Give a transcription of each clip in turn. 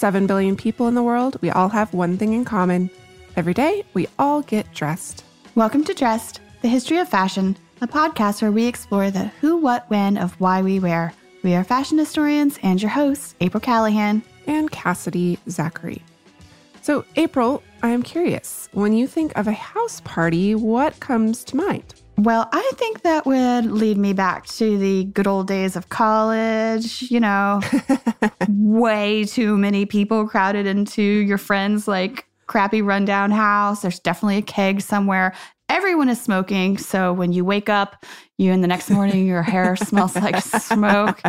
7 billion people in the world, we all have one thing in common. Every day, we all get dressed. Welcome to Dressed, the history of fashion, a podcast where we explore the who, what, when of why we wear. We are fashion historians and your hosts, April Callahan and Cassidy Zachary. So, April, I am curious. When you think of a house party, what comes to mind? Well, I think that would lead me back to the good old days of college. You know, way too many people crowded into your friends' like crappy rundown house. There's definitely a keg somewhere. Everyone is smoking. So when you wake up, you in the next morning, your hair smells like smoke.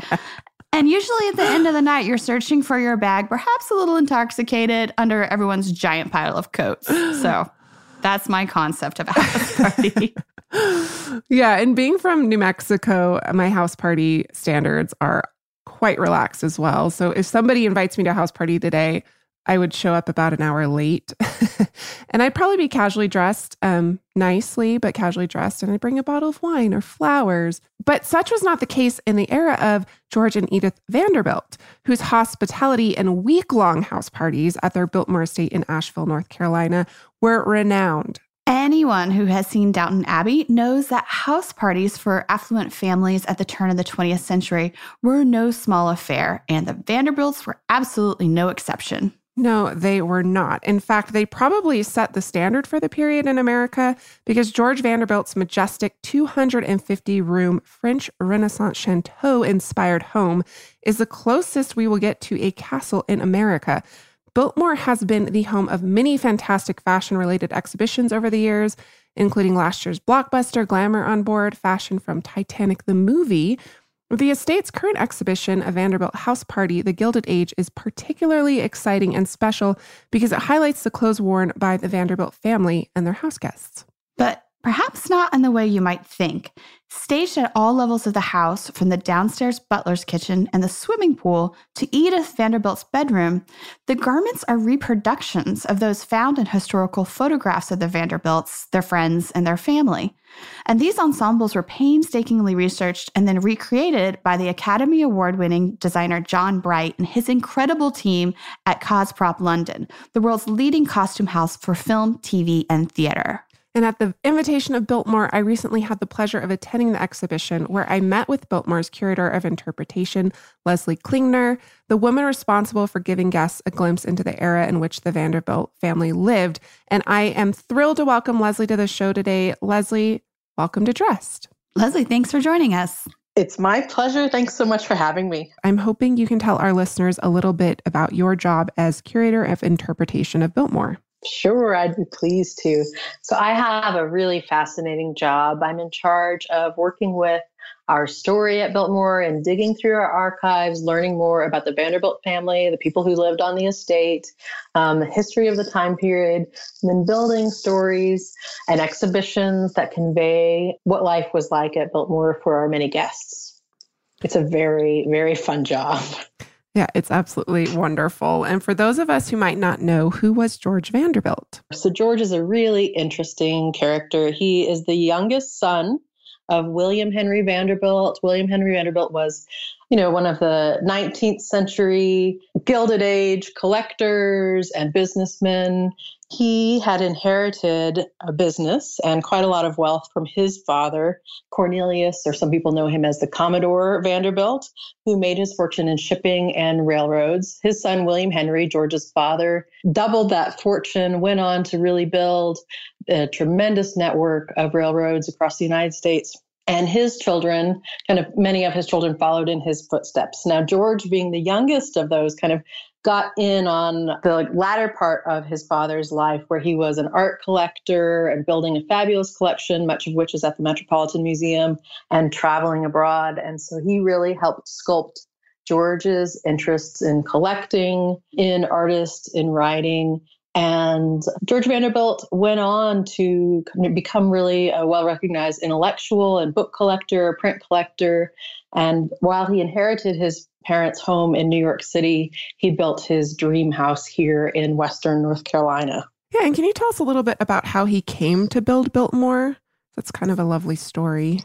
And usually at the end of the night, you're searching for your bag, perhaps a little intoxicated, under everyone's giant pile of coats. So that's my concept of a house party. yeah. And being from New Mexico, my house party standards are quite relaxed as well. So if somebody invites me to a house party today, I would show up about an hour late and I'd probably be casually dressed, um, nicely, but casually dressed. And I'd bring a bottle of wine or flowers. But such was not the case in the era of George and Edith Vanderbilt, whose hospitality and week long house parties at their Biltmore estate in Asheville, North Carolina were renowned. Anyone who has seen Downton Abbey knows that house parties for affluent families at the turn of the 20th century were no small affair, and the Vanderbilts were absolutely no exception. No, they were not. In fact, they probably set the standard for the period in America because George Vanderbilt's majestic 250 room French Renaissance chateau inspired home is the closest we will get to a castle in America. Biltmore has been the home of many fantastic fashion related exhibitions over the years, including last year's blockbuster Glamour on Board, Fashion from Titanic the Movie. The estate's current exhibition, A Vanderbilt House Party, The Gilded Age, is particularly exciting and special because it highlights the clothes worn by the Vanderbilt family and their house guests. But Perhaps not in the way you might think. Staged at all levels of the house, from the downstairs butler's kitchen and the swimming pool to Edith Vanderbilt's bedroom, the garments are reproductions of those found in historical photographs of the Vanderbilts, their friends, and their family. And these ensembles were painstakingly researched and then recreated by the Academy Award winning designer John Bright and his incredible team at Cosprop London, the world's leading costume house for film, TV, and theater. And at the invitation of Biltmore, I recently had the pleasure of attending the exhibition where I met with Biltmore's curator of interpretation, Leslie Klingner, the woman responsible for giving guests a glimpse into the era in which the Vanderbilt family lived. And I am thrilled to welcome Leslie to the show today. Leslie, welcome to Dressed. Leslie, thanks for joining us. It's my pleasure. Thanks so much for having me. I'm hoping you can tell our listeners a little bit about your job as curator of interpretation of Biltmore. Sure, I'd be pleased to. So, I have a really fascinating job. I'm in charge of working with our story at Biltmore and digging through our archives, learning more about the Vanderbilt family, the people who lived on the estate, um, the history of the time period, and then building stories and exhibitions that convey what life was like at Biltmore for our many guests. It's a very, very fun job. Yeah, it's absolutely wonderful. And for those of us who might not know, who was George Vanderbilt? So, George is a really interesting character. He is the youngest son of William Henry Vanderbilt. William Henry Vanderbilt was, you know, one of the 19th century Gilded Age collectors and businessmen he had inherited a business and quite a lot of wealth from his father, Cornelius, or some people know him as the Commodore Vanderbilt, who made his fortune in shipping and railroads. His son, William Henry, George's father, doubled that fortune, went on to really build a tremendous network of railroads across the United States and his children kind of many of his children followed in his footsteps now george being the youngest of those kind of got in on the latter part of his father's life, where he was an art collector and building a fabulous collection, much of which is at the Metropolitan Museum, and traveling abroad. And so he really helped sculpt George's interests in collecting, in artists, in writing. And George Vanderbilt went on to become really a well recognized intellectual and book collector, print collector. And while he inherited his parents' home in New York City, he built his dream house here in Western North Carolina. Yeah, and can you tell us a little bit about how he came to build Biltmore? That's kind of a lovely story.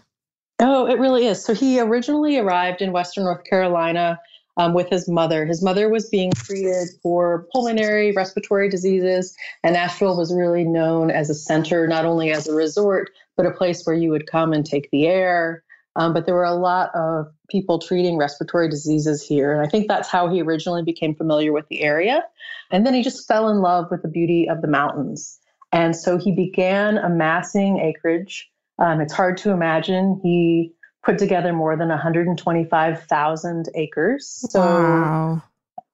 Oh, it really is. So he originally arrived in Western North Carolina um, with his mother. His mother was being treated for pulmonary respiratory diseases, and Asheville was really known as a center, not only as a resort, but a place where you would come and take the air. Um, but there were a lot of people treating respiratory diseases here. And I think that's how he originally became familiar with the area. And then he just fell in love with the beauty of the mountains. And so he began amassing acreage. Um, it's hard to imagine. He put together more than 125,000 acres. So wow.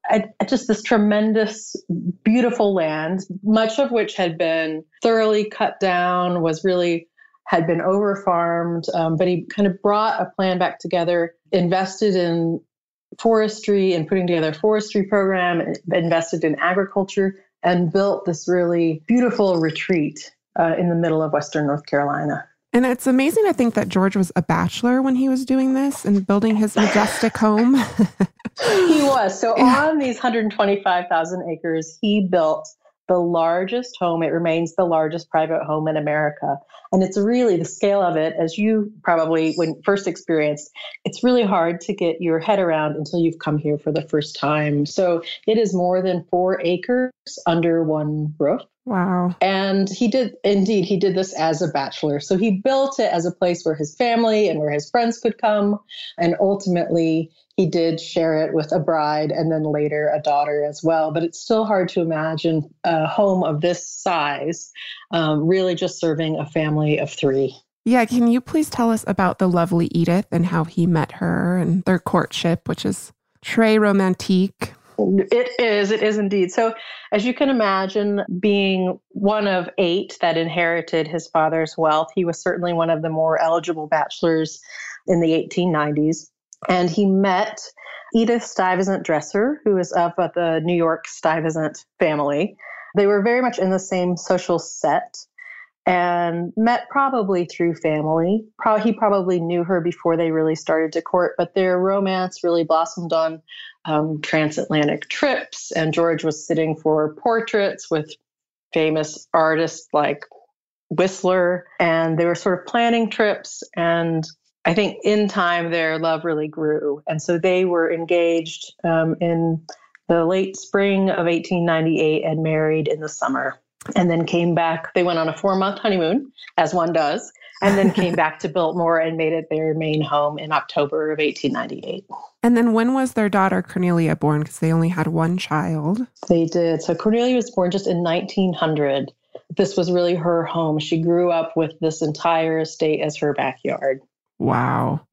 I, just this tremendous, beautiful land, much of which had been thoroughly cut down, was really had been over farmed, um, but he kind of brought a plan back together, invested in forestry and putting together a forestry program, invested in agriculture, and built this really beautiful retreat uh, in the middle of Western North Carolina. And it's amazing to think that George was a bachelor when he was doing this and building his majestic home. he was. So on these 125,000 acres, he built the largest home. It remains the largest private home in America. And it's really the scale of it, as you probably when first experienced, it's really hard to get your head around until you've come here for the first time. So it is more than four acres under one roof. Wow. And he did, indeed, he did this as a bachelor. So he built it as a place where his family and where his friends could come. And ultimately, he did share it with a bride and then later a daughter as well. But it's still hard to imagine a home of this size um, really just serving a family of three. Yeah, can you please tell us about the lovely Edith and how he met her and their courtship, which is très romantique? It is, it is indeed. So, as you can imagine, being one of eight that inherited his father's wealth, he was certainly one of the more eligible bachelors in the 1890s. And he met Edith Stuyvesant Dresser, who is of uh, the New York Stuyvesant family. They were very much in the same social set and met probably through family. he probably knew her before they really started to court, but their romance really blossomed on um, transatlantic trips. And George was sitting for portraits with famous artists like Whistler, and they were sort of planning trips. And I think in time their love really grew. And so they were engaged um, in the late spring of 1898 and married in the summer. And then came back. They went on a four month honeymoon, as one does, and then came back to Biltmore and made it their main home in October of 1898. And then when was their daughter Cornelia born? Because they only had one child. They did. So Cornelia was born just in 1900. This was really her home. She grew up with this entire estate as her backyard. Wow.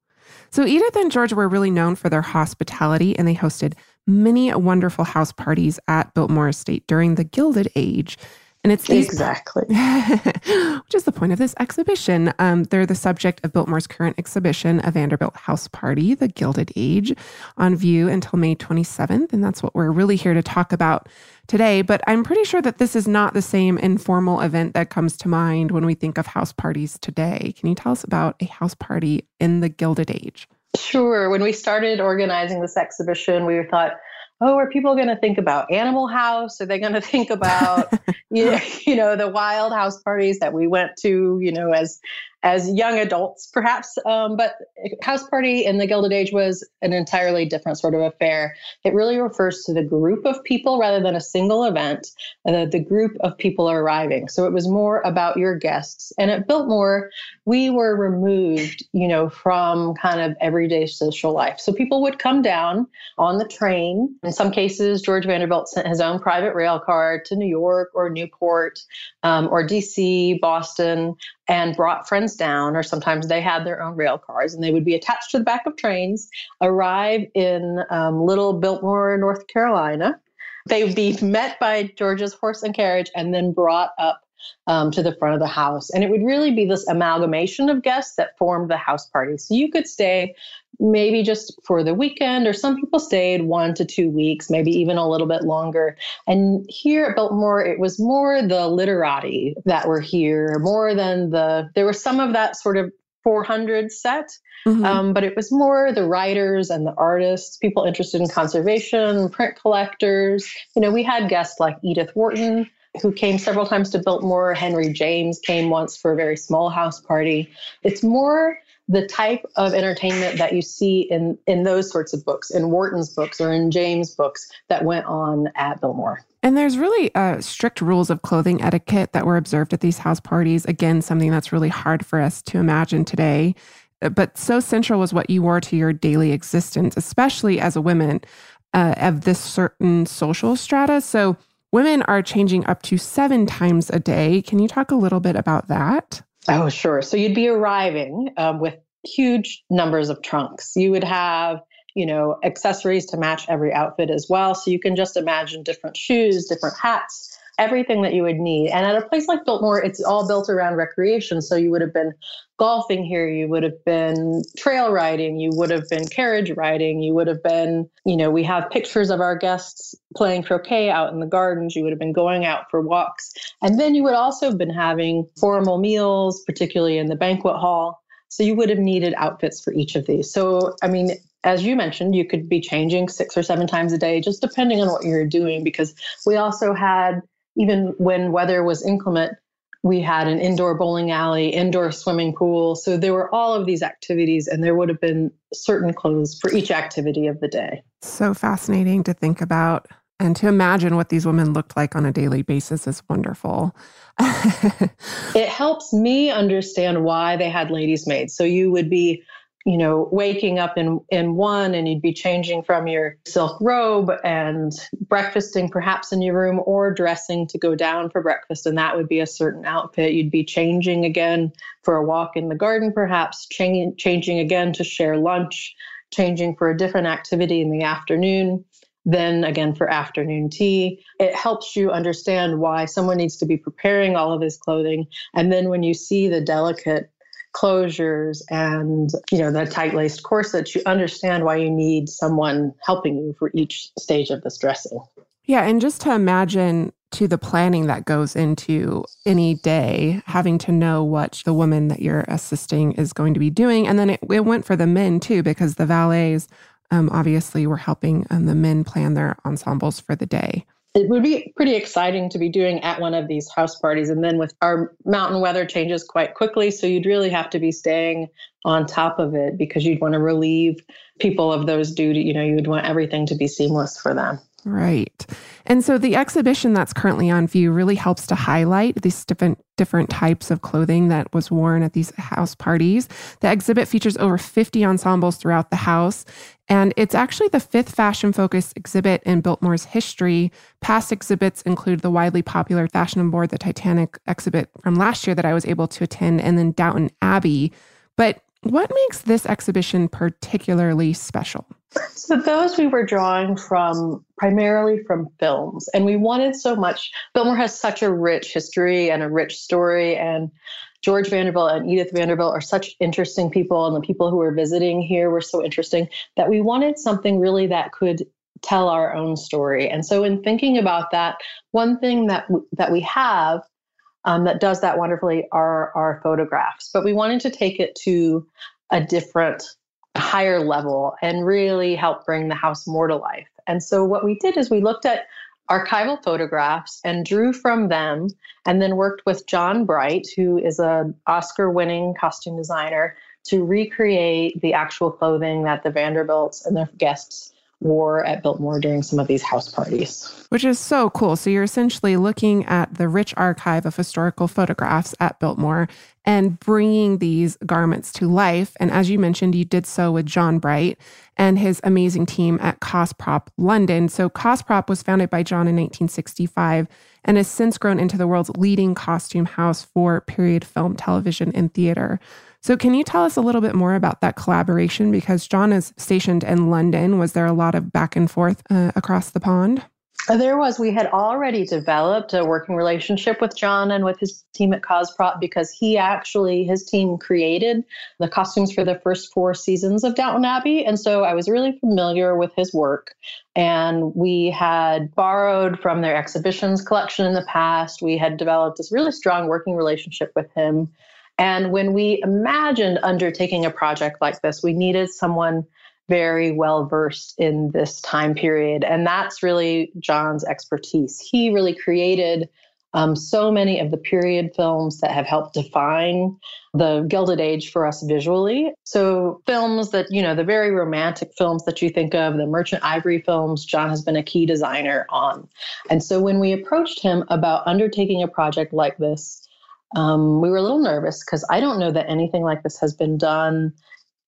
So Edith and George were really known for their hospitality and they hosted many wonderful house parties at Biltmore Estate during the Gilded Age. And it's these, exactly, which is the point of this exhibition. Um, they're the subject of Biltmore's current exhibition, A Vanderbilt House Party, The Gilded Age, on view until May 27th. And that's what we're really here to talk about today. But I'm pretty sure that this is not the same informal event that comes to mind when we think of house parties today. Can you tell us about a house party in the Gilded Age? Sure. When we started organizing this exhibition, we thought, oh, are people going to think about Animal House? Are they going to think about, you, know, you know, the wild house parties that we went to, you know, as as young adults, perhaps. Um, but House Party in the Gilded Age was an entirely different sort of affair. It really refers to the group of people rather than a single event. Uh, the group of people arriving. So it was more about your guests. And at Biltmore, we were removed, you know, from kind of everyday social life. So people would come down on the train. In some cases, George Vanderbilt sent his own private rail car to New York or Newport um, or DC, Boston, and brought friends down, or sometimes they had their own rail cars and they would be attached to the back of trains, arrive in um, little Biltmore, North Carolina. They would be met by George's horse and carriage and then brought up um, to the front of the house. And it would really be this amalgamation of guests that formed the house party. So you could stay maybe just for the weekend, or some people stayed one to two weeks, maybe even a little bit longer. And here at Biltmore, it was more the literati that were here, more than the, there was some of that sort of 400 set, mm-hmm. um, but it was more the writers and the artists, people interested in conservation, print collectors. You know, we had guests like Edith Wharton, who came several times to Biltmore. Henry James came once for a very small house party. It's more the type of entertainment that you see in in those sorts of books, in Wharton's books or in James' books that went on at Biltmore. And there's really uh, strict rules of clothing etiquette that were observed at these house parties. Again, something that's really hard for us to imagine today. But so central was what you wore to your daily existence, especially as a woman uh, of this certain social strata. So women are changing up to seven times a day. Can you talk a little bit about that? Oh, sure. So you'd be arriving um, with huge numbers of trunks. You would have, you know, accessories to match every outfit as well. So you can just imagine different shoes, different hats, everything that you would need. And at a place like Biltmore, it's all built around recreation. So you would have been golfing here, you would have been trail riding, you would have been carriage riding, you would have been, you know, we have pictures of our guests playing croquet out in the gardens, you would have been going out for walks. And then you would also have been having formal meals, particularly in the banquet hall. So you would have needed outfits for each of these. So, I mean, as you mentioned, you could be changing six or seven times a day, just depending on what you're doing, because we also had, even when weather was inclement, we had an indoor bowling alley, indoor swimming pool. So there were all of these activities, and there would have been certain clothes for each activity of the day. So fascinating to think about and to imagine what these women looked like on a daily basis is wonderful. it helps me understand why they had ladies' maids. So you would be you know, waking up in, in one and you'd be changing from your silk robe and breakfasting perhaps in your room or dressing to go down for breakfast. And that would be a certain outfit. You'd be changing again for a walk in the garden, perhaps changing, changing again to share lunch, changing for a different activity in the afternoon. Then again for afternoon tea. It helps you understand why someone needs to be preparing all of his clothing. And then when you see the delicate closures and you know the tight-laced corsets you understand why you need someone helping you for each stage of this dressing yeah and just to imagine to the planning that goes into any day having to know what the woman that you're assisting is going to be doing. And then it, it went for the men too because the valets um, obviously were helping um, the men plan their ensembles for the day it would be pretty exciting to be doing at one of these house parties. And then with our mountain weather changes quite quickly. So you'd really have to be staying on top of it because you'd want to relieve people of those duty. You know, you would want everything to be seamless for them. Right. And so the exhibition that's currently on view really helps to highlight these different different types of clothing that was worn at these house parties. The exhibit features over 50 ensembles throughout the house, and it's actually the fifth fashion focused exhibit in Biltmore's history. Past exhibits include the widely popular Fashion on Board the Titanic exhibit from last year that I was able to attend, and then Downton Abbey. But what makes this exhibition particularly special? So those we were drawing from primarily from films, and we wanted so much. Biltmore has such a rich history and a rich story, and George Vanderbilt and Edith Vanderbilt are such interesting people, and the people who were visiting here were so interesting that we wanted something really that could tell our own story. And so, in thinking about that, one thing that that we have um, that does that wonderfully are our photographs. But we wanted to take it to a different, higher level and really help bring the house more to life. And so what we did is we looked at archival photographs and drew from them and then worked with John Bright, who is an Oscar winning costume designer, to recreate the actual clothing that the Vanderbilts and their guests wore at Biltmore during some of these house parties. Which is so cool. So you're essentially looking at the rich archive of historical photographs at Biltmore and bringing these garments to life. And as you mentioned, you did so with John Bright and his amazing team at Cosprop London. So Cosprop was founded by John in 1965 and has since grown into the world's leading costume house for period film, television, and theater. So, can you tell us a little bit more about that collaboration? Because John is stationed in London. Was there a lot of back and forth uh, across the pond? There was. We had already developed a working relationship with John and with his team at Cosprop because he actually, his team created the costumes for the first four seasons of Downton Abbey. And so I was really familiar with his work. And we had borrowed from their exhibitions collection in the past. We had developed this really strong working relationship with him. And when we imagined undertaking a project like this, we needed someone very well versed in this time period. And that's really John's expertise. He really created um, so many of the period films that have helped define the Gilded Age for us visually. So, films that, you know, the very romantic films that you think of, the Merchant Ivory films, John has been a key designer on. And so, when we approached him about undertaking a project like this, um, we were a little nervous because I don't know that anything like this has been done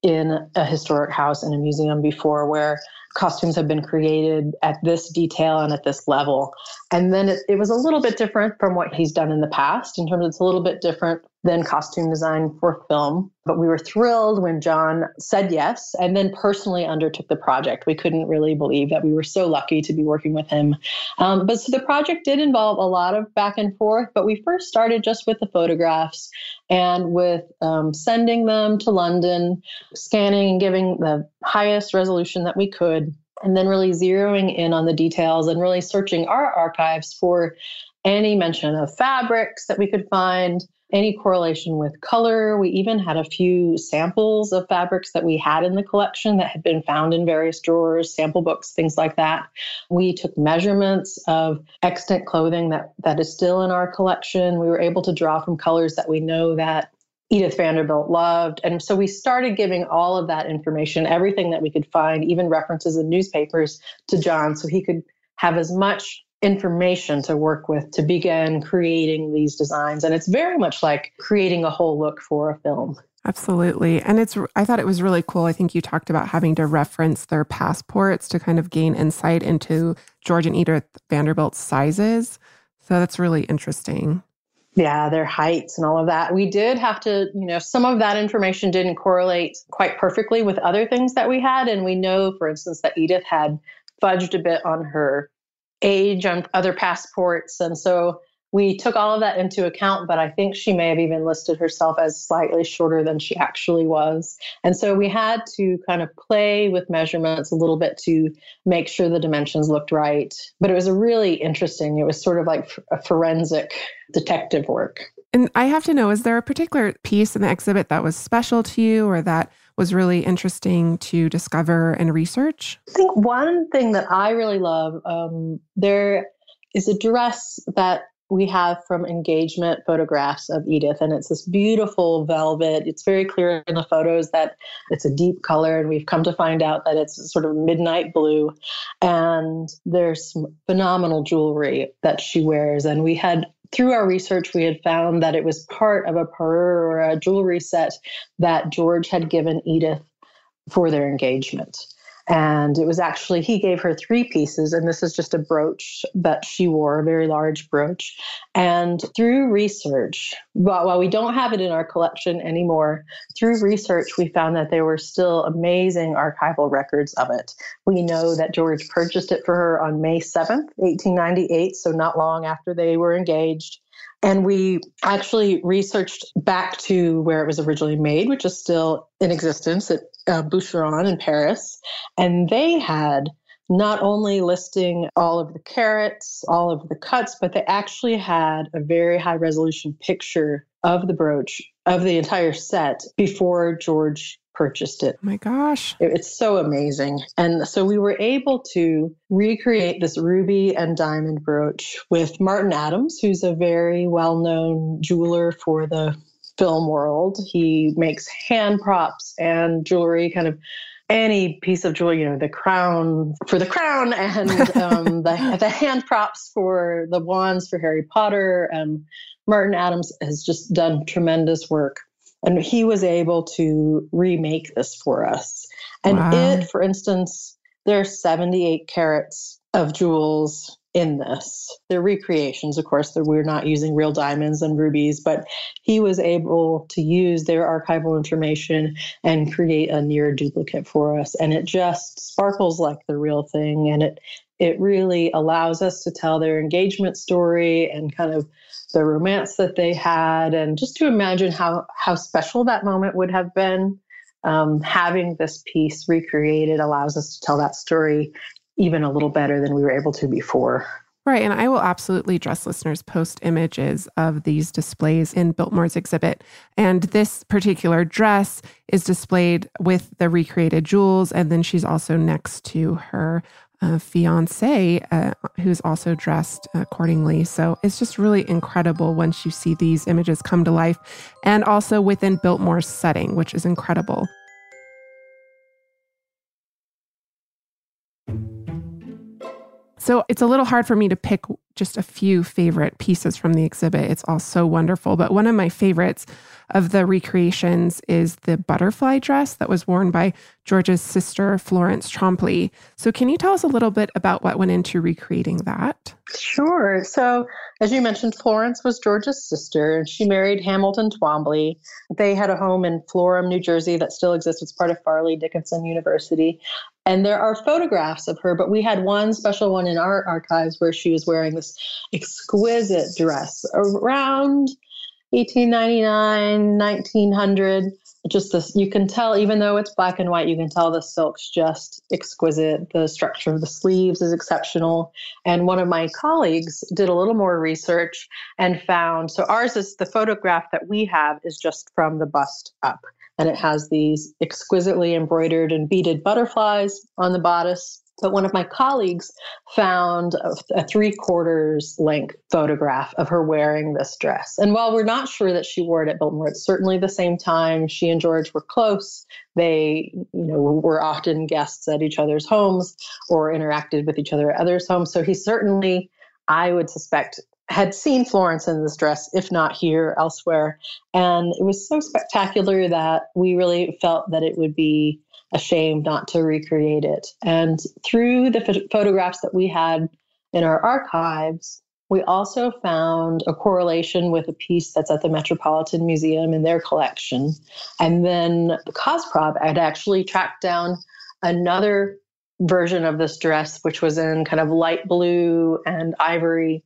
in a historic house in a museum before where costumes have been created at this detail and at this level. And then it, it, was a little bit different from what he's done in the past in terms of it's a little bit different than costume design for film. But we were thrilled when John said yes and then personally undertook the project. We couldn't really believe that we were so lucky to be working with him. Um, but so the project did involve a lot of back and forth, but we first started just with the photographs and with um, sending them to London, scanning and giving the highest resolution that we could and then really zeroing in on the details and really searching our archives for any mention of fabrics that we could find, any correlation with color. We even had a few samples of fabrics that we had in the collection that had been found in various drawers, sample books, things like that. We took measurements of extant clothing that, that is still in our collection. We were able to draw from colors that we know that Edith Vanderbilt loved. And so we started giving all of that information, everything that we could find, even references in newspapers to John so he could have as much information to work with to begin creating these designs. And it's very much like creating a whole look for a film. Absolutely. And it's, I thought it was really cool. I think you talked about having to reference their passports to kind of gain insight into George and Edith Vanderbilt's sizes. So that's really interesting. Yeah, their heights and all of that. We did have to, you know, some of that information didn't correlate quite perfectly with other things that we had. And we know, for instance, that Edith had fudged a bit on her age on other passports. And so we took all of that into account, but I think she may have even listed herself as slightly shorter than she actually was. And so we had to kind of play with measurements a little bit to make sure the dimensions looked right. But it was a really interesting, it was sort of like a forensic detective work. And I have to know, is there a particular piece in the exhibit that was special to you or that was really interesting to discover and research? I think one thing that I really love, um, there is a dress that we have from engagement photographs of Edith, and it's this beautiful velvet. It's very clear in the photos that it's a deep color, and we've come to find out that it's sort of midnight blue. And there's some phenomenal jewelry that she wears, and we had through our research, we had found that it was part of a parure or a jewelry set that George had given Edith for their engagement. And it was actually, he gave her three pieces, and this is just a brooch that she wore, a very large brooch. And through research, while, we don't have it in our collection anymore, through research, we found that there were still amazing archival records of it. We know that George purchased it for her on May 7th, 1898, so not long after they were engaged. And we actually researched back to where it was originally made, which is still in existence at uh, Boucheron in Paris. And they had not only listing all of the carats, all of the cuts, but they actually had a very high resolution picture of the brooch of the entire set before George purchased it. Oh my gosh. It's so amazing. And so we were able to recreate this ruby and diamond brooch with Martin Adams, who's a very well known jeweler for the film world. He makes hand props and jewelry, kind of any piece of jewelry, you know, the crown for the crown and um, the, the hand props for the wands for Harry Potter. Um, Martin Adams has just done tremendous work and he was able to remake this for us. And wow. it, for instance, there are 78 carats of jewels in this. They're recreations, of course, we're not using real diamonds and rubies, but he was able to use their archival information and create a near duplicate for us. And it just sparkles like the real thing. And it it really allows us to tell their engagement story and kind of the romance that they had and just to imagine how how special that moment would have been um, having this piece recreated allows us to tell that story even a little better than we were able to before. Right. And I will absolutely dress listeners post images of these displays in Biltmore's exhibit. And this particular dress is displayed with the recreated jewels. And then she's also next to her uh, fiance, uh, who's also dressed accordingly. So it's just really incredible once you see these images come to life. And also within Biltmore's setting, which is incredible. So it's a little hard for me to pick just a few favorite pieces from the exhibit. It's all so wonderful. But one of my favorites of the recreations is the butterfly dress that was worn by George's sister, Florence Twombly. So, can you tell us a little bit about what went into recreating that? Sure. So, as you mentioned, Florence was George's sister, and she married Hamilton Twombly. They had a home in Florham, New Jersey, that still exists. It's part of Fairleigh Dickinson University. And there are photographs of her, but we had one special one in our archives where she was wearing this exquisite dress around 1899, 1900. Just this, you can tell, even though it's black and white, you can tell the silk's just exquisite. The structure of the sleeves is exceptional. And one of my colleagues did a little more research and found so ours is the photograph that we have is just from the bust up. And it has these exquisitely embroidered and beaded butterflies on the bodice but one of my colleagues found a, three quarters length photograph of her wearing this dress. And while we're not sure that she wore it at Biltmore, it's certainly the same time she and George were close. They, you know, were often guests at each other's homes or interacted with each other at others' homes. So he certainly, I would suspect, had seen Florence in this dress, if not here, elsewhere. And it was so spectacular that we really felt that it would be ashamed not to recreate it. And through the photographs that we had in our archives, we also found a correlation with a piece that's at the Metropolitan Museum in their collection. And then the Cosprop had actually tracked down another version of this dress, which was in kind of light blue and ivory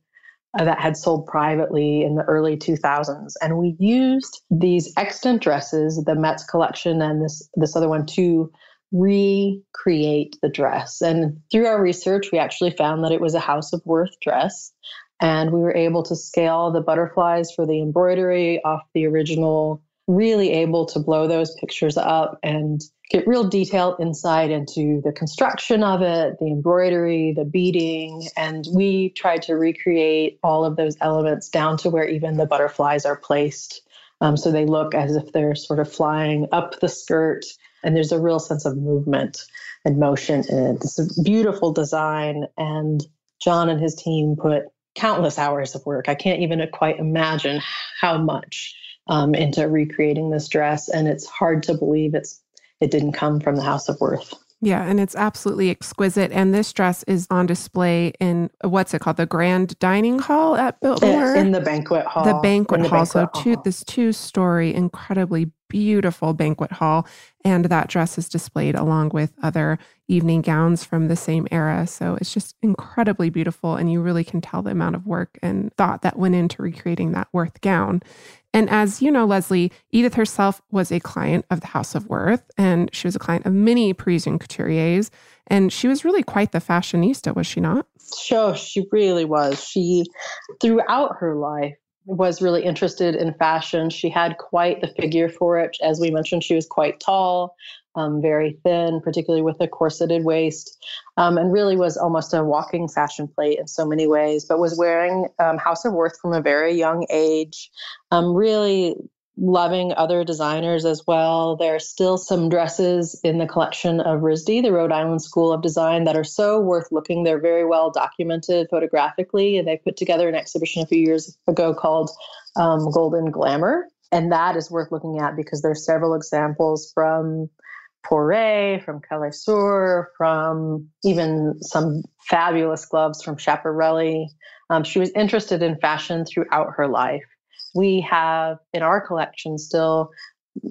Uh, that had sold privately in the early 2000s. And we used these extant dresses, the Met's collection and this, this other one, to recreate the dress. And through our research, we actually found that it was a House of Worth dress. And we were able to scale the butterflies for the embroidery off the original, really able to blow those pictures up and get real detailed insight into the construction of it, the embroidery, the beading. And we tried to recreate all of those elements down to where even the butterflies are placed. Um, so they look as if they're sort of flying up the skirt. And there's a real sense of movement and motion in it. It's a beautiful design. And John and his team put countless hours of work. I can't even quite imagine how much um, into recreating this dress. And it's hard to believe it's it didn't come from the House of Worth. Yeah, and it's absolutely exquisite. And this dress is on display in what's it called? The Grand Dining Hall at Biltmore? In the banquet hall. The banquet the hall. Banquet so hall. two this two story, incredibly beautiful banquet hall. And that dress is displayed along with other evening gowns from the same era. So it's just incredibly beautiful. And you really can tell the amount of work and thought that went into recreating that Worth gown. And as you know, Leslie, Edith herself was a client of the House of Worth, and she was a client of many Parisian couturiers. And she was really quite the fashionista, was she not? Sure, she really was. She, throughout her life, was really interested in fashion. She had quite the figure for it. As we mentioned, she was quite tall, um, very thin, particularly with a corseted waist, um, and really was almost a walking fashion plate in so many ways, but was wearing um, House of Worth from a very young age, um, really loving other designers as well. There are still some dresses in the collection of RISD, the Rhode Island School of Design, that are so worth looking. They're very well documented photographically, and they put together an exhibition a few years ago called um, Golden Glamour. And that is worth looking at because there's several examples from Poiret, from Callot Soeurs, from even some fabulous gloves from Schiaparelli. Um, she was interested in fashion throughout her life. We have in our collection still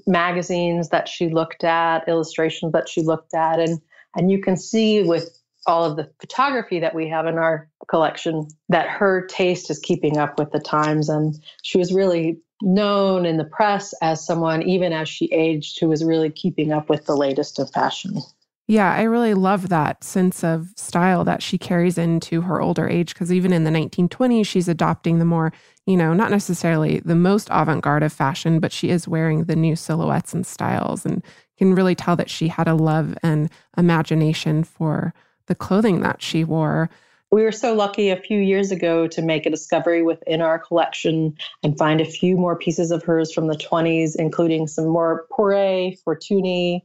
magazines that she looked at, illustrations that she looked at, and and you can see with all of the photography that we have in our collection that her taste is keeping up with the times and she was really known in the press as someone even as she aged who was really keeping up with the latest of fashion yeah, I really love that sense of style that she carries into her older age because even in the 1920s, she's adopting the more, you know, not necessarily the most avant garde of fashion, but she is wearing the new silhouettes and styles and can really tell that she had a love and imagination for the clothing that she wore. We were so lucky a few years ago to make a discovery within our collection and find a few more pieces of hers from the 20s, including some more Poiret, Fortuny,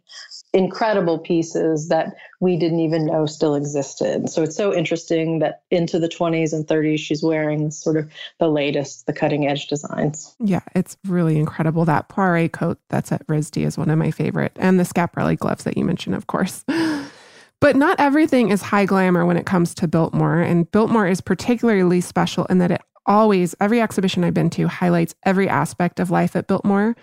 incredible pieces that we didn't even know still existed. So it's so interesting that into the 20s and 30s, she's wearing sort of the latest, the cutting edge designs. Yeah, it's really incredible. That Poiret coat that's at RISD is one of my favorite, and the Schiaparelli gloves that you mentioned, of course. But not everything is high glamour when it comes to Biltmore, and Biltmore is particularly special in that it always, every exhibition I've been to, highlights every aspect of life at Biltmore.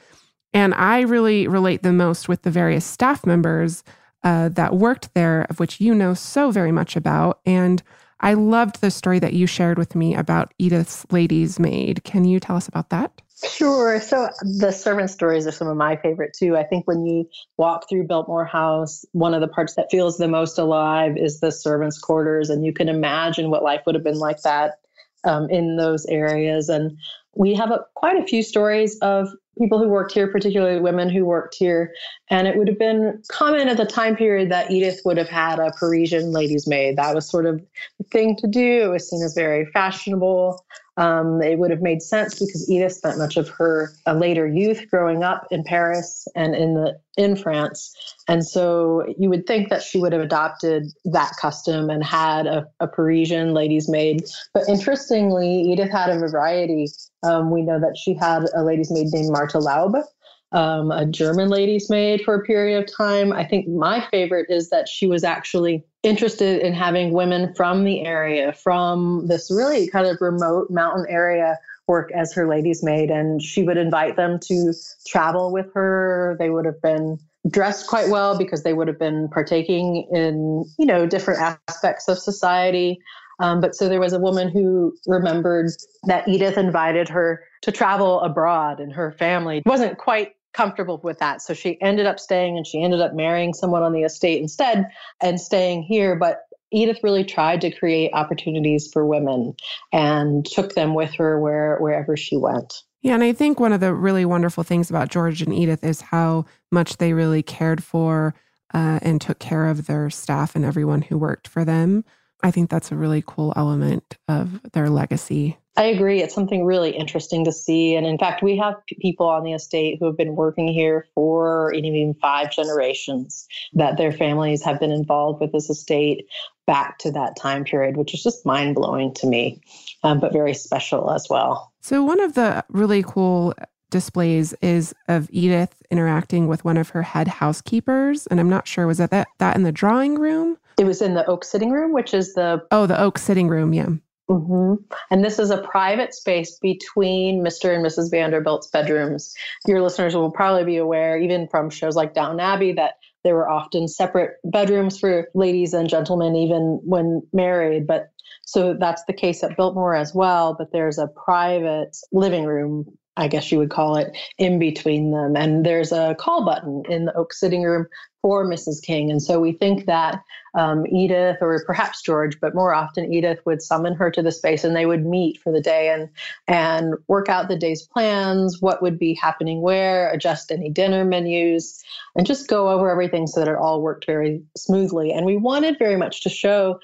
And I really relate the most with the various staff members uh, that worked there, of which you know so very much about. And I loved the story that you shared with me about Edith's Lady's Maid. Can you tell us about that? Sure. So the servant stories are some of my favorite too. I think when you walk through Biltmore House, one of the parts that feels the most alive is the servants' quarters. And you can imagine what life would have been like that um, in those areas. And we have a, quite a few stories of people who worked here, particularly women who worked here. And it would have been common at the time period that Edith would have had a Parisian lady's maid. That was sort of the thing to do. It was seen as very fashionable. Um, it would have made sense because Edith spent much of her uh, later youth growing up in Paris and in the in France, and so you would think that she would have adopted that custom and had a, a Parisian lady's maid. But interestingly, Edith had a variety. Um, we know that she had a lady's maid named Marta Laube, um, a German lady's maid for a period of time. I think my favorite is that she was actually interested in having women from the area, from this really kind of remote mountain area, work as her lady's maid. And she would invite them to travel with her. They would have been dressed quite well because they would have been partaking in, you know, different aspects of society. Um, but so there was a woman who remembered that Edith invited her to travel abroad, and her family wasn't quite comfortable with that. So she ended up staying and she ended up marrying someone on the estate instead and staying here. But Edith really tried to create opportunities for women and took them with her where wherever she went. Yeah, and I think one of the really wonderful things about George and Edith is how much they really cared for uh, and took care of their staff and everyone who worked for them. I think that's a really cool element of their legacy. I agree. It's something really interesting to see. And in fact, we have people on the estate who have been working here for even five generations that their families have been involved with this estate back to that time period, which is just mind blowing to me, um, but very special as well. So, one of the really cool displays is of Edith interacting with one of her head housekeepers. And I'm not sure, was that, that, that in the drawing room? It was in the oak sitting room, which is the oh, the oak sitting room, yeah. Mm-hmm. And this is a private space between Mr. and Mrs. Vanderbilt's bedrooms. Your listeners will probably be aware, even from shows like Downton Abbey, that there were often separate bedrooms for ladies and gentlemen, even when married. But so that's the case at Biltmore as well. But there's a private living room I guess you would call it, in between them. And there's a call button in the oak sitting room for Mrs. King. And so we think that um, Edith, or perhaps George, but more often Edith, would summon her to the space and they would meet for the day and and work out the day's plans, what would be happening where, adjust any dinner menus, and just go over everything so that it all worked very smoothly. And we wanted very much to show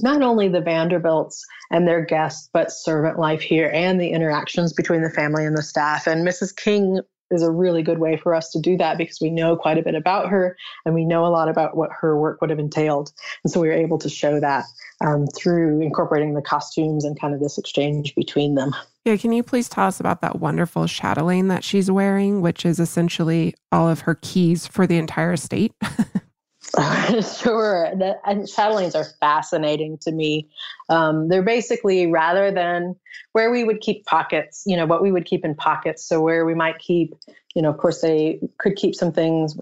not only the Vanderbilts and their guests, but servant life here and the interactions between the family and the staff. And Mrs. King is a really good way for us to do that because we know quite a bit about her and we know a lot about what her work would have entailed. And so we were able to show that um, through incorporating the costumes and kind of this exchange between them. Yeah, can you please tell us about that wonderful chatelaine that she's wearing, which is essentially all of her keys for the entire estate? sure. The, and chatelaines are fascinating to me. Um, they're basically rather than where we would keep pockets, you know, what we would keep in pockets. So where we might keep, you know, of course, they could keep some things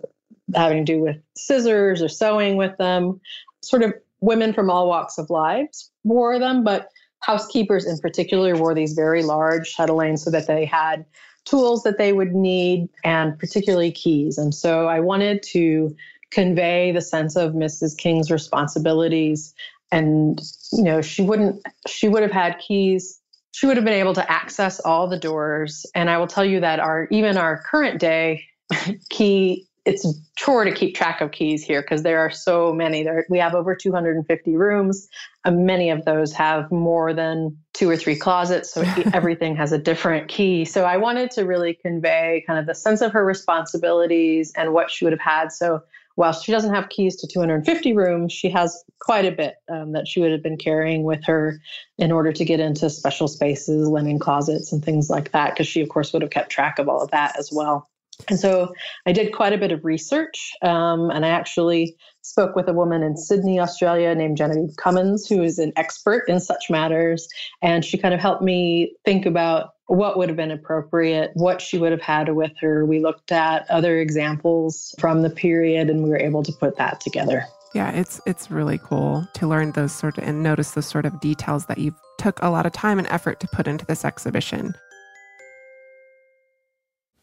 having to do with scissors or sewing with them. Sort of women from all walks of lives wore them, but housekeepers in particular wore these very large chatelaines so that they had tools that they would need and particularly keys. And so I wanted to convey the sense of Mrs. King's responsibilities. And, you know, she wouldn't, she would have had keys. She would have been able to access all the doors. And I will tell you that our, even our current day key, it's a chore to keep track of keys here because there are so many. There, we have over 250 rooms. And many of those have more than two or three closets. So everything has a different key. So I wanted to really convey kind of the sense of her responsibilities and what she would have had. So while she doesn't have keys to 250 rooms, she has quite a bit um, that she would have been carrying with her in order to get into special spaces, linen closets, and things like that, because she, of course, would have kept track of all of that as well. And so I did quite a bit of research, um, and I actually spoke with a woman in Sydney, Australia, named Genevieve Cummins, who is an expert in such matters. And she kind of helped me think about what would have been appropriate, what she would have had with her. We looked at other examples from the period and we were able to put that together. Yeah, it's it's really cool to learn those sort of and notice those sort of details that you took a lot of time and effort to put into this exhibition.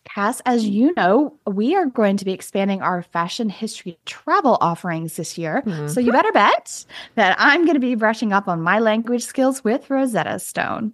Cass, as you know, we are going to be expanding our fashion history travel offerings this year. Mm-hmm. So you better bet that I'm going to be brushing up on my language skills with Rosetta Stone.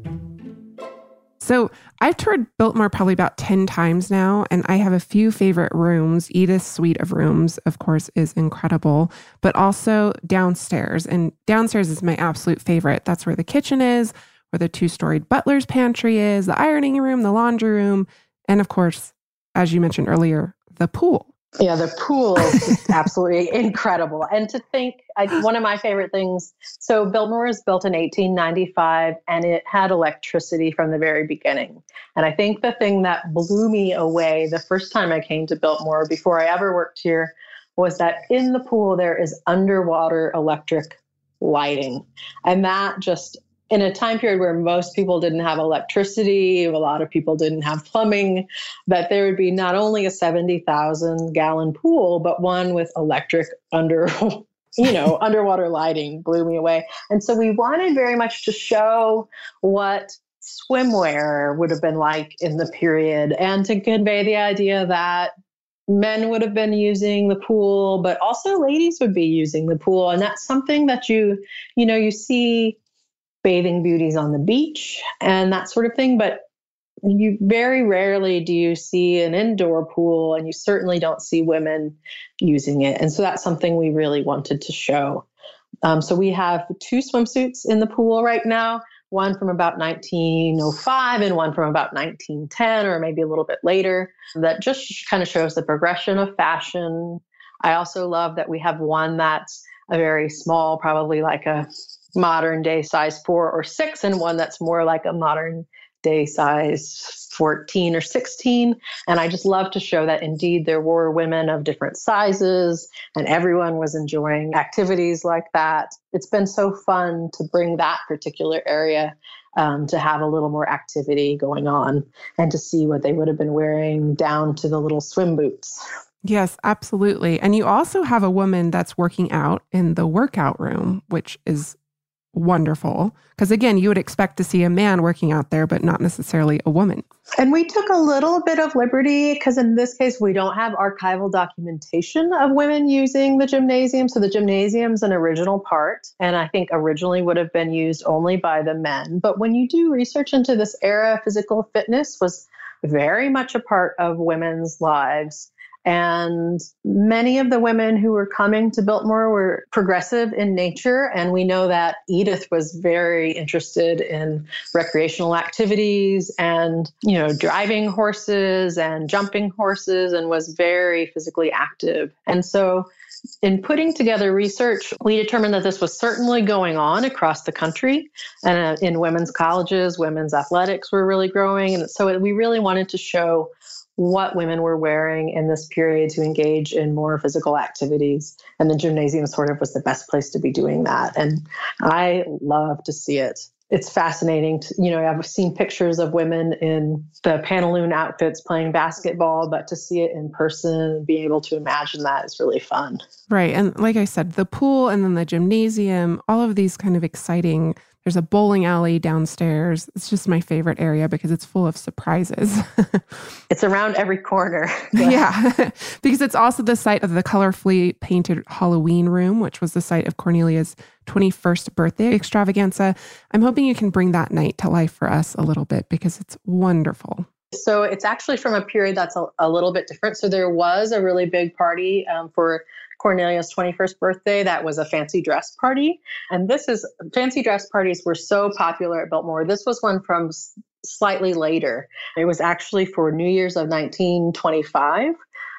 So I've toured Biltmore probably about 10 times now, and I have a few favorite rooms. Edith's suite of rooms, of course, is incredible, but also downstairs. And downstairs is my absolute favorite. That's where the kitchen is, where the two storied butler's pantry is, the ironing room, the laundry room, and of course, as you mentioned earlier, the pool. Yeah, the pool is absolutely incredible. And to think, I, one of my favorite things so Biltmore was built in 1895 and it had electricity from the very beginning. And I think the thing that blew me away the first time I came to Biltmore before I ever worked here was that in the pool there is underwater electric lighting. And that just in a time period where most people didn't have electricity, a lot of people didn't have plumbing, that there would be not only a 70,000 gallon pool, but one with electric under, you know, underwater lighting blew me away. And so we wanted very much to show what swimwear would have been like in the period and to convey the idea that men would have been using the pool but also ladies would be using the pool and that's something that you you know you see bathing beauties on the beach and that sort of thing. But you very rarely do you see an indoor pool, and you certainly don't see women using it. And so that's something we really wanted to show. Um, so we have two swimsuits in the pool right now one from about 1905 and one from about 1910 or maybe a little bit later that just kind of shows the progression of fashion i also love that we have one that's a very small probably like a modern day size four or six and one that's more like a modern day size 14 or 16. And I just love to show that indeed there were women of different sizes and everyone was enjoying activities like that. It's been so fun to bring that particular area um, to have a little more activity going on and to see what they would have been wearing down to the little swim boots. Yes, absolutely. And you also have a woman that's working out in the workout room, which is wonderful. Because again, you would expect to see a man working out there, but not necessarily a woman. And we took a little bit of liberty because in this case, we don't have archival documentation of women using the gymnasium. So the gymnasium's an original part, and I think originally would have been used only by the men. But when you do research into this era, physical fitness was very much a part of women's lives. And many of the women who were coming to Biltmore were progressive in nature. And we know that Edith was very interested in recreational activities and, you know, driving horses and jumping horses and was very physically active. And so in putting together research, we determined that this was certainly going on across the country. And uh, in women's colleges, women's athletics were really growing. And so we really wanted to show what women were wearing in this period to engage in more physical activities. And the gymnasium sort of was the best place to be doing that. And I love to see it. It's fascinating. To, you know, I've seen pictures of women in the pantaloon outfits playing basketball, but to see it in person be able to imagine that is really fun. Right. And like I said, the pool and then the gymnasium, all of these kind of exciting there's a bowling alley downstairs. It's just my favorite area because it's full of surprises. it's around every corner. yeah, because it's also the site of the colorfully painted Halloween room, which was the site of Cornelia's 21st birthday extravaganza. I'm hoping you can bring that night to life for us a little bit because it's wonderful. So it's actually from a period that's a, a little bit different. So there was a really big party um, for Cornelia's 21st birthday that was a fancy dress party. And this is fancy dress parties were so popular at Biltmore. This was one from slightly later. It was actually for New Year's of 1925.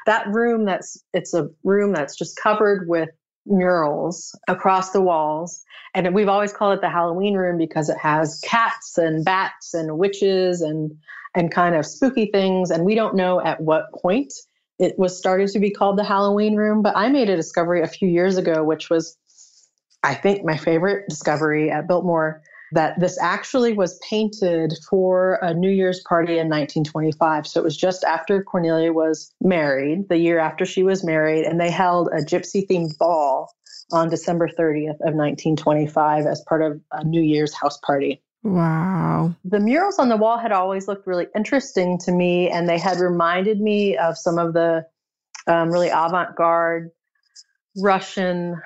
That room that's it's a room that's just covered with murals across the walls. And we've always called it the Halloween room because it has cats and bats and witches and and kind of spooky things. And we don't know at what point it was started to be called the Halloween Room. But I made a discovery a few years ago, which was, I think, my favorite discovery at Biltmore that this actually was painted for a New Year's party in 1925. So it was just after Cornelia was married, the year after she was married, and they held a gypsy themed ball on December 30th of 1925 as part of a New Year's house party. Wow. The murals on the wall had always looked really interesting to me, and they had reminded me of some of the um, really avant garde Russian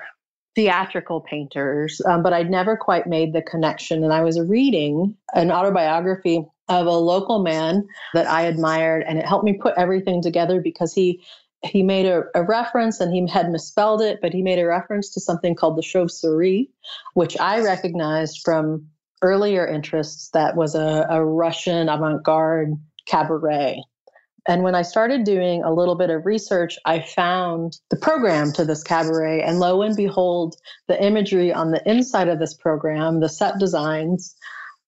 theatrical painters, um, but I'd never quite made the connection. And I was reading an autobiography of a local man that I admired, and it helped me put everything together because he he made a, a, reference and he had misspelled it, but he made a reference to something called the chauve-souris, which I recognized from earlier interests that was a, a Russian avant garde cabaret. And when I started doing a little bit of research, I found the program to this cabaret. And lo and behold, the imagery on the inside of this program, the set designs,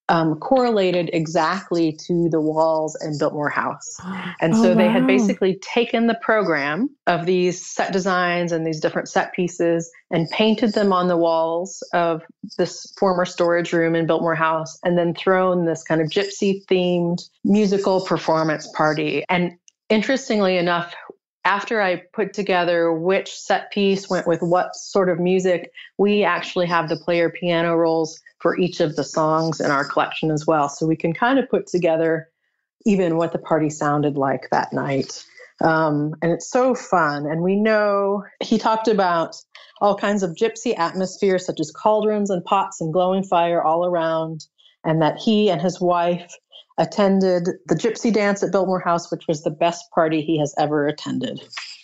um, correlated exactly to the walls in Biltmore House. And so oh, wow. they had basically taken the program of these set designs and these different set pieces and painted them on the walls of this former storage room in Biltmore House and then thrown this kind of gypsy themed musical performance party. And interestingly enough, after I put together which set piece went with what sort of music, we actually have the player piano rolls for each of the songs in our collection as well. So we can kind of put together even what the party sounded like that night. Um, and it's so fun. And we know he talked about all kinds of gypsy atmospheres, such as cauldrons and pots and glowing fire all around, and that he and his wife attended the gypsy dance at Biltmore House, which was the best party he has ever attended.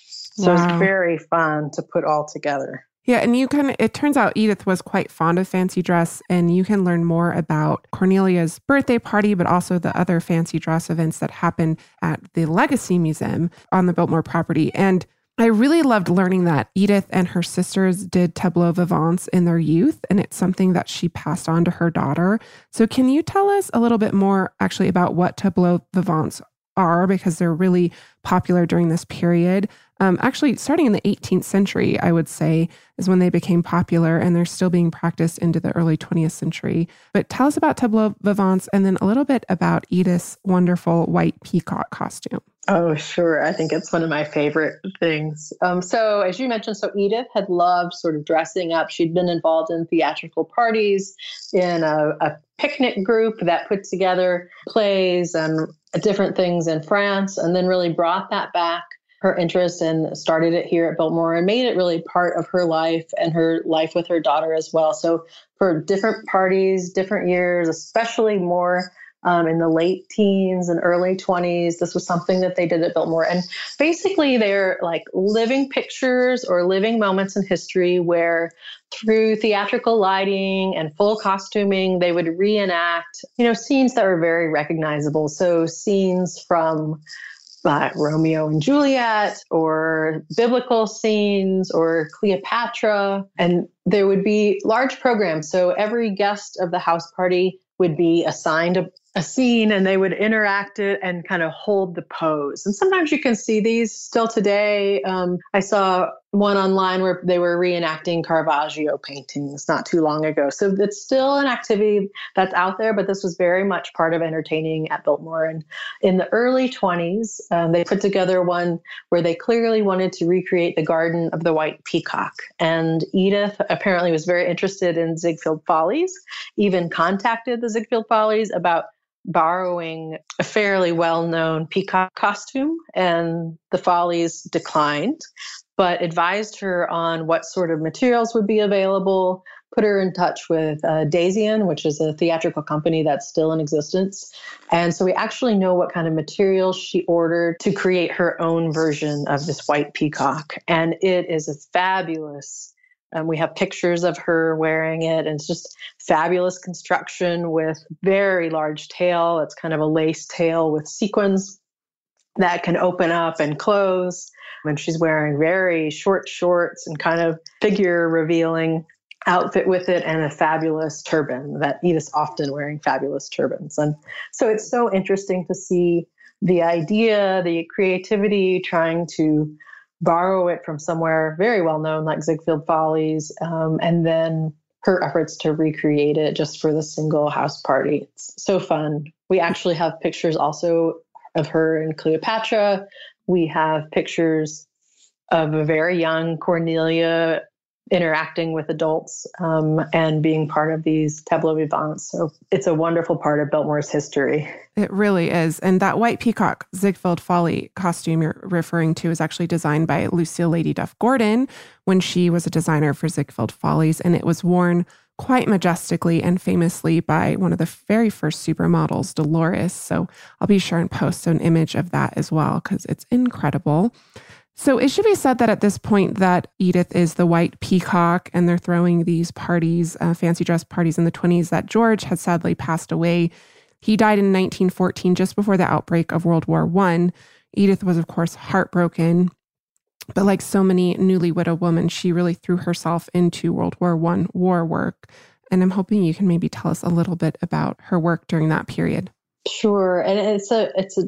So wow. it's very fun to put all together. Yeah, and you can, it turns out Edith was quite fond of fancy dress, and you can learn more about Cornelia's birthday party, but also the other fancy dress events that happened at the Legacy Museum on the Biltmore property. And I really loved learning that Edith and her sisters did tableau vivants in their youth, and it's something that she passed on to her daughter. So, can you tell us a little bit more actually about what tableau vivants are? Because they're really popular during this period. Um, actually, starting in the 18th century, I would say, is when they became popular, and they're still being practiced into the early 20th century. But tell us about tableau vivants and then a little bit about Edith's wonderful white peacock costume. Oh, sure. I think it's one of my favorite things. Um, so, as you mentioned, so Edith had loved sort of dressing up. She'd been involved in theatrical parties, in a, a picnic group that put together plays and different things in France, and then really brought that back her interest and started it here at Biltmore and made it really part of her life and her life with her daughter as well. So for different parties, different years, especially more um, in the late teens and early 20s. This was something that they did at Biltmore. And basically, they're like living pictures or living moments in history where through theatrical lighting and full costuming, they would reenact, you know, scenes that were very recognizable. So scenes from Romeo and Juliet or biblical scenes or Cleopatra. And there would be large programs. So every guest of the house party would be assigned a, a scene and they would interact it and kind of hold the pose. And sometimes you can see these still today. Um, I saw one online where they were reenacting Caravaggio paintings not too long ago. So it's still an activity that's out there, but this was very much part of entertaining at Biltmore. And in the early 20s, um, they put together one where they clearly wanted to recreate the Garden of the White Peacock. And Edith apparently was very interested in Ziegfeld Follies, even contacted the Ziegfeld Follies about borrowing a fairly well known peacock costume, and the Follies declined, but advised her on what sort of materials would be available, put her in touch with uh, Dazian, which is a theatrical company that's still in existence. And so we actually know what kind of materials she ordered to create her own version of this white peacock. And it is a fabulous and we have pictures of her wearing it, and it's just fabulous construction with very large tail. It's kind of a lace tail with sequins that can open up and close. And she's wearing very short shorts and kind of figure revealing outfit with it and a fabulous turban that Edith's often wearing fabulous turbans. And so it's so interesting to see the idea, the creativity trying to borrow it from somewhere very well known like Ziegfeld Follies, um, and then her efforts to recreate it just for the single house party. It's so fun. We actually have pictures also of her and Cleopatra. We have pictures of a very young Cornelia interacting with adults um, and being part of these tableau vivants. So it's a wonderful part of Biltmore's history. It really is. And that white peacock Ziegfeld Folly costume you're referring to is actually designed by Lucile Lady Duff Gordon when she was a designer for Ziegfeld Follies. And it was worn quite majestically and famously by one of the very first supermodels, Dolores. So I'll be sure and post an image of that as well because it's incredible. So it should be said that at this point that Edith is the white peacock and they're throwing these parties, uh, fancy dress parties in the 20s that George had sadly passed away. He died in 1914 just before the outbreak of World War I. Edith was of course heartbroken, but like so many newly widowed women, she really threw herself into World War I war work. And I'm hoping you can maybe tell us a little bit about her work during that period. Sure, and it's a it's a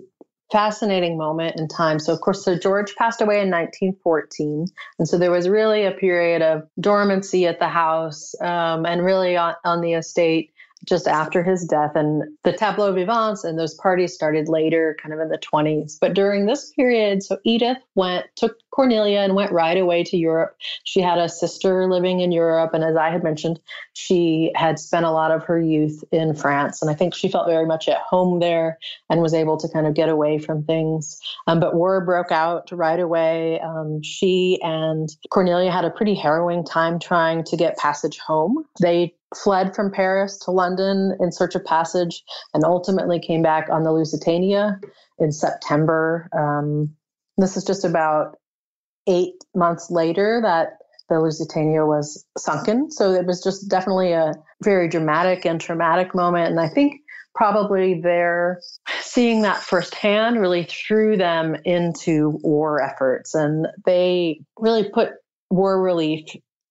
fascinating moment in time. So, of course, so George passed away in 1914. And so there was really a period of dormancy at the house um, and really on, on the estate just after his death. And the tableau vivants and those parties started later, kind of in the 20s. But during this period, so Edith went, took Cornelia and went right away to Europe. She had a sister living in Europe. And as I had mentioned, she had spent a lot of her youth in France. And I think she felt very much at home there and was able to kind of get away from things. Um, but war broke out right away. Um, she and Cornelia had a pretty harrowing time trying to get passage home. They fled from Paris to London in search of passage and ultimately came back on the Lusitania in September. Um, this is just about eight months later that the Lusitania was sunken. So it was just definitely a very dramatic and traumatic moment. And I think probably their seeing that firsthand really threw them into war efforts. And they really put war relief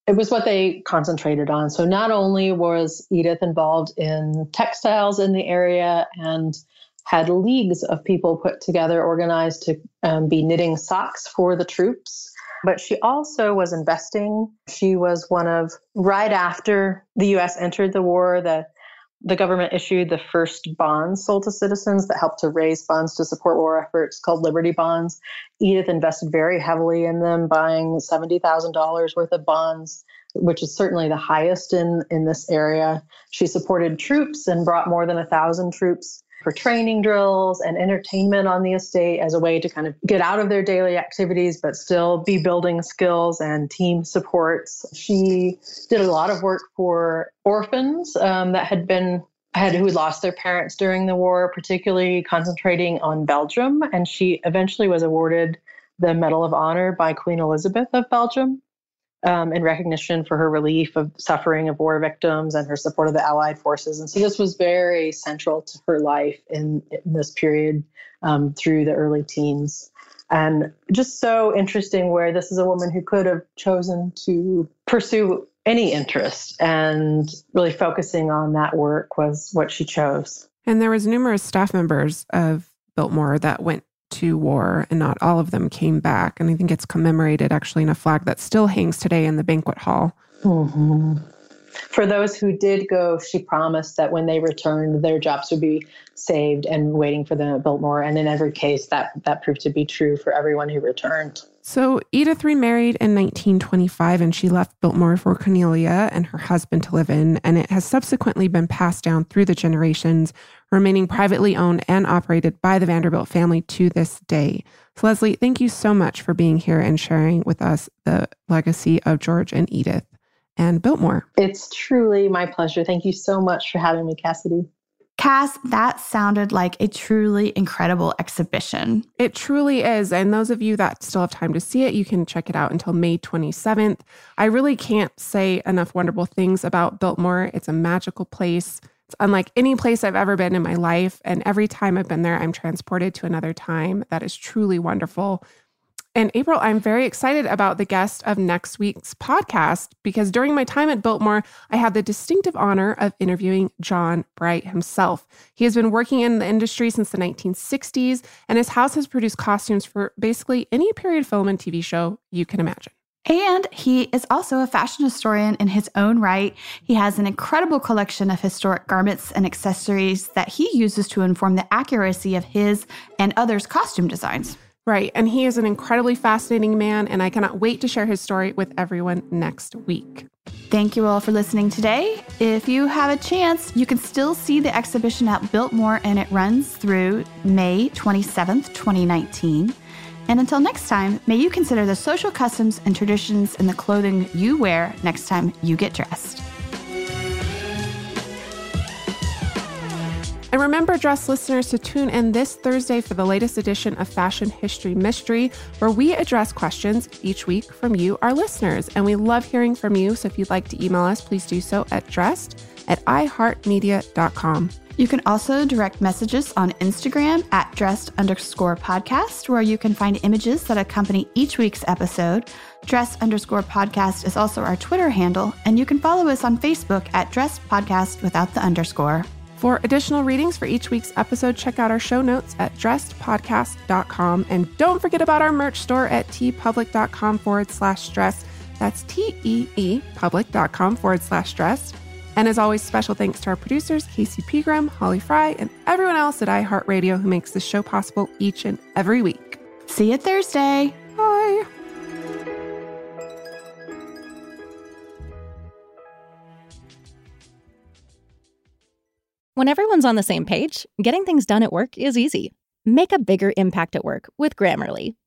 it was what they concentrated on. So not only was Edith involved in textiles in the area and had leagues of people put together, organized to um, be knitting socks for the troops, but she also was investing. She was one of, right after the US entered the war, the the government issued the first bonds sold to citizens that helped to raise funds to support war efforts called Liberty Bonds. Edith invested very heavily in them, buying $70,000 worth of bonds, which is certainly the highest in, in this area. She supported troops and brought more than a thousand troops for training drills and entertainment on the estate as a way to kind of get out of their daily activities but still be building skills and team supports. She did a lot of work for orphans um, that had been had who lost their parents during the war, particularly concentrating on Belgium, and she eventually was awarded the Medal of Honor by Queen Elizabeth of Belgium um, in recognition for her relief of suffering of war victims and her support of the Allied forces. And so this was very central to her life in, in this period um, through the early teens. And just so interesting, where this is a woman who could have chosen to pursue any interest and really focusing on that work was what she chose. And there was numerous staff members of Biltmore that went to war, and not all of them came back. And I think it's commemorated actually in a flag that still hangs today in the banquet hall. Mm-hmm. For those who did go, she promised that when they returned, their jobs would be saved and waiting for them at Biltmore. And in every case, that that proved to be true for everyone who returned. So Edith remarried in 1925 and she left Biltmore for Cornelia and her husband to live in, and it has subsequently been passed down through the generations, remaining privately owned and operated by the Vanderbilt family to this day. So, Leslie, thank you so much for being here and sharing with us the legacy of George and Edith and Biltmore. It's truly my pleasure. Thank you so much for having me, Cassidy. Cass, that sounded like a truly incredible exhibition. It truly is. And those of you that still have time to see it, you can check it out until May 27th. I really can't say enough wonderful things about Biltmore. It's a magical place. It's unlike any place I've ever been in my life. And every time I've been there, I'm transported to another time that is truly wonderful. And April, I'm very excited about the guest of next week's podcast because during my time at Biltmore, I had the distinctive honor of interviewing John Bright himself. He has been working in the industry since the 1960s, and his house has produced costumes for basically any period film and TV show you can imagine. And he is also a fashion historian in his own right. He has an incredible collection of historic garments and accessories that he uses to inform the accuracy of his and others' costume designs. Right. And he is an incredibly fascinating man, and I cannot wait to share his story with everyone next week. Thank you all for listening today. If you have a chance, you can still see the exhibition at Biltmore, and it runs through May 27th, 2019. And until next time, may you consider the social customs and traditions in the clothing you wear next time you get dressed. And remember, Dress listeners, to tune in this Thursday for the latest edition of Fashion History Mystery, where we address questions each week from you, our listeners. And we love hearing from you. So if you'd like to email us, please do so at dressed at iheartmedia.com. You can also direct messages on Instagram at dressed underscore podcast, where you can find images that accompany each week's episode. Dressed underscore podcast is also our Twitter handle, and you can follow us on Facebook at dressed podcast without the underscore. For additional readings for each week's episode, check out our show notes at dressedpodcast.com. And don't forget about our merch store at teepublic.com forward slash dress. That's T E E public.com forward slash dress. And as always, special thanks to our producers, Casey Pegram, Holly Fry, and everyone else at iHeartRadio who makes this show possible each and every week. See you Thursday. Bye. When everyone's on the same page, getting things done at work is easy. Make a bigger impact at work with Grammarly.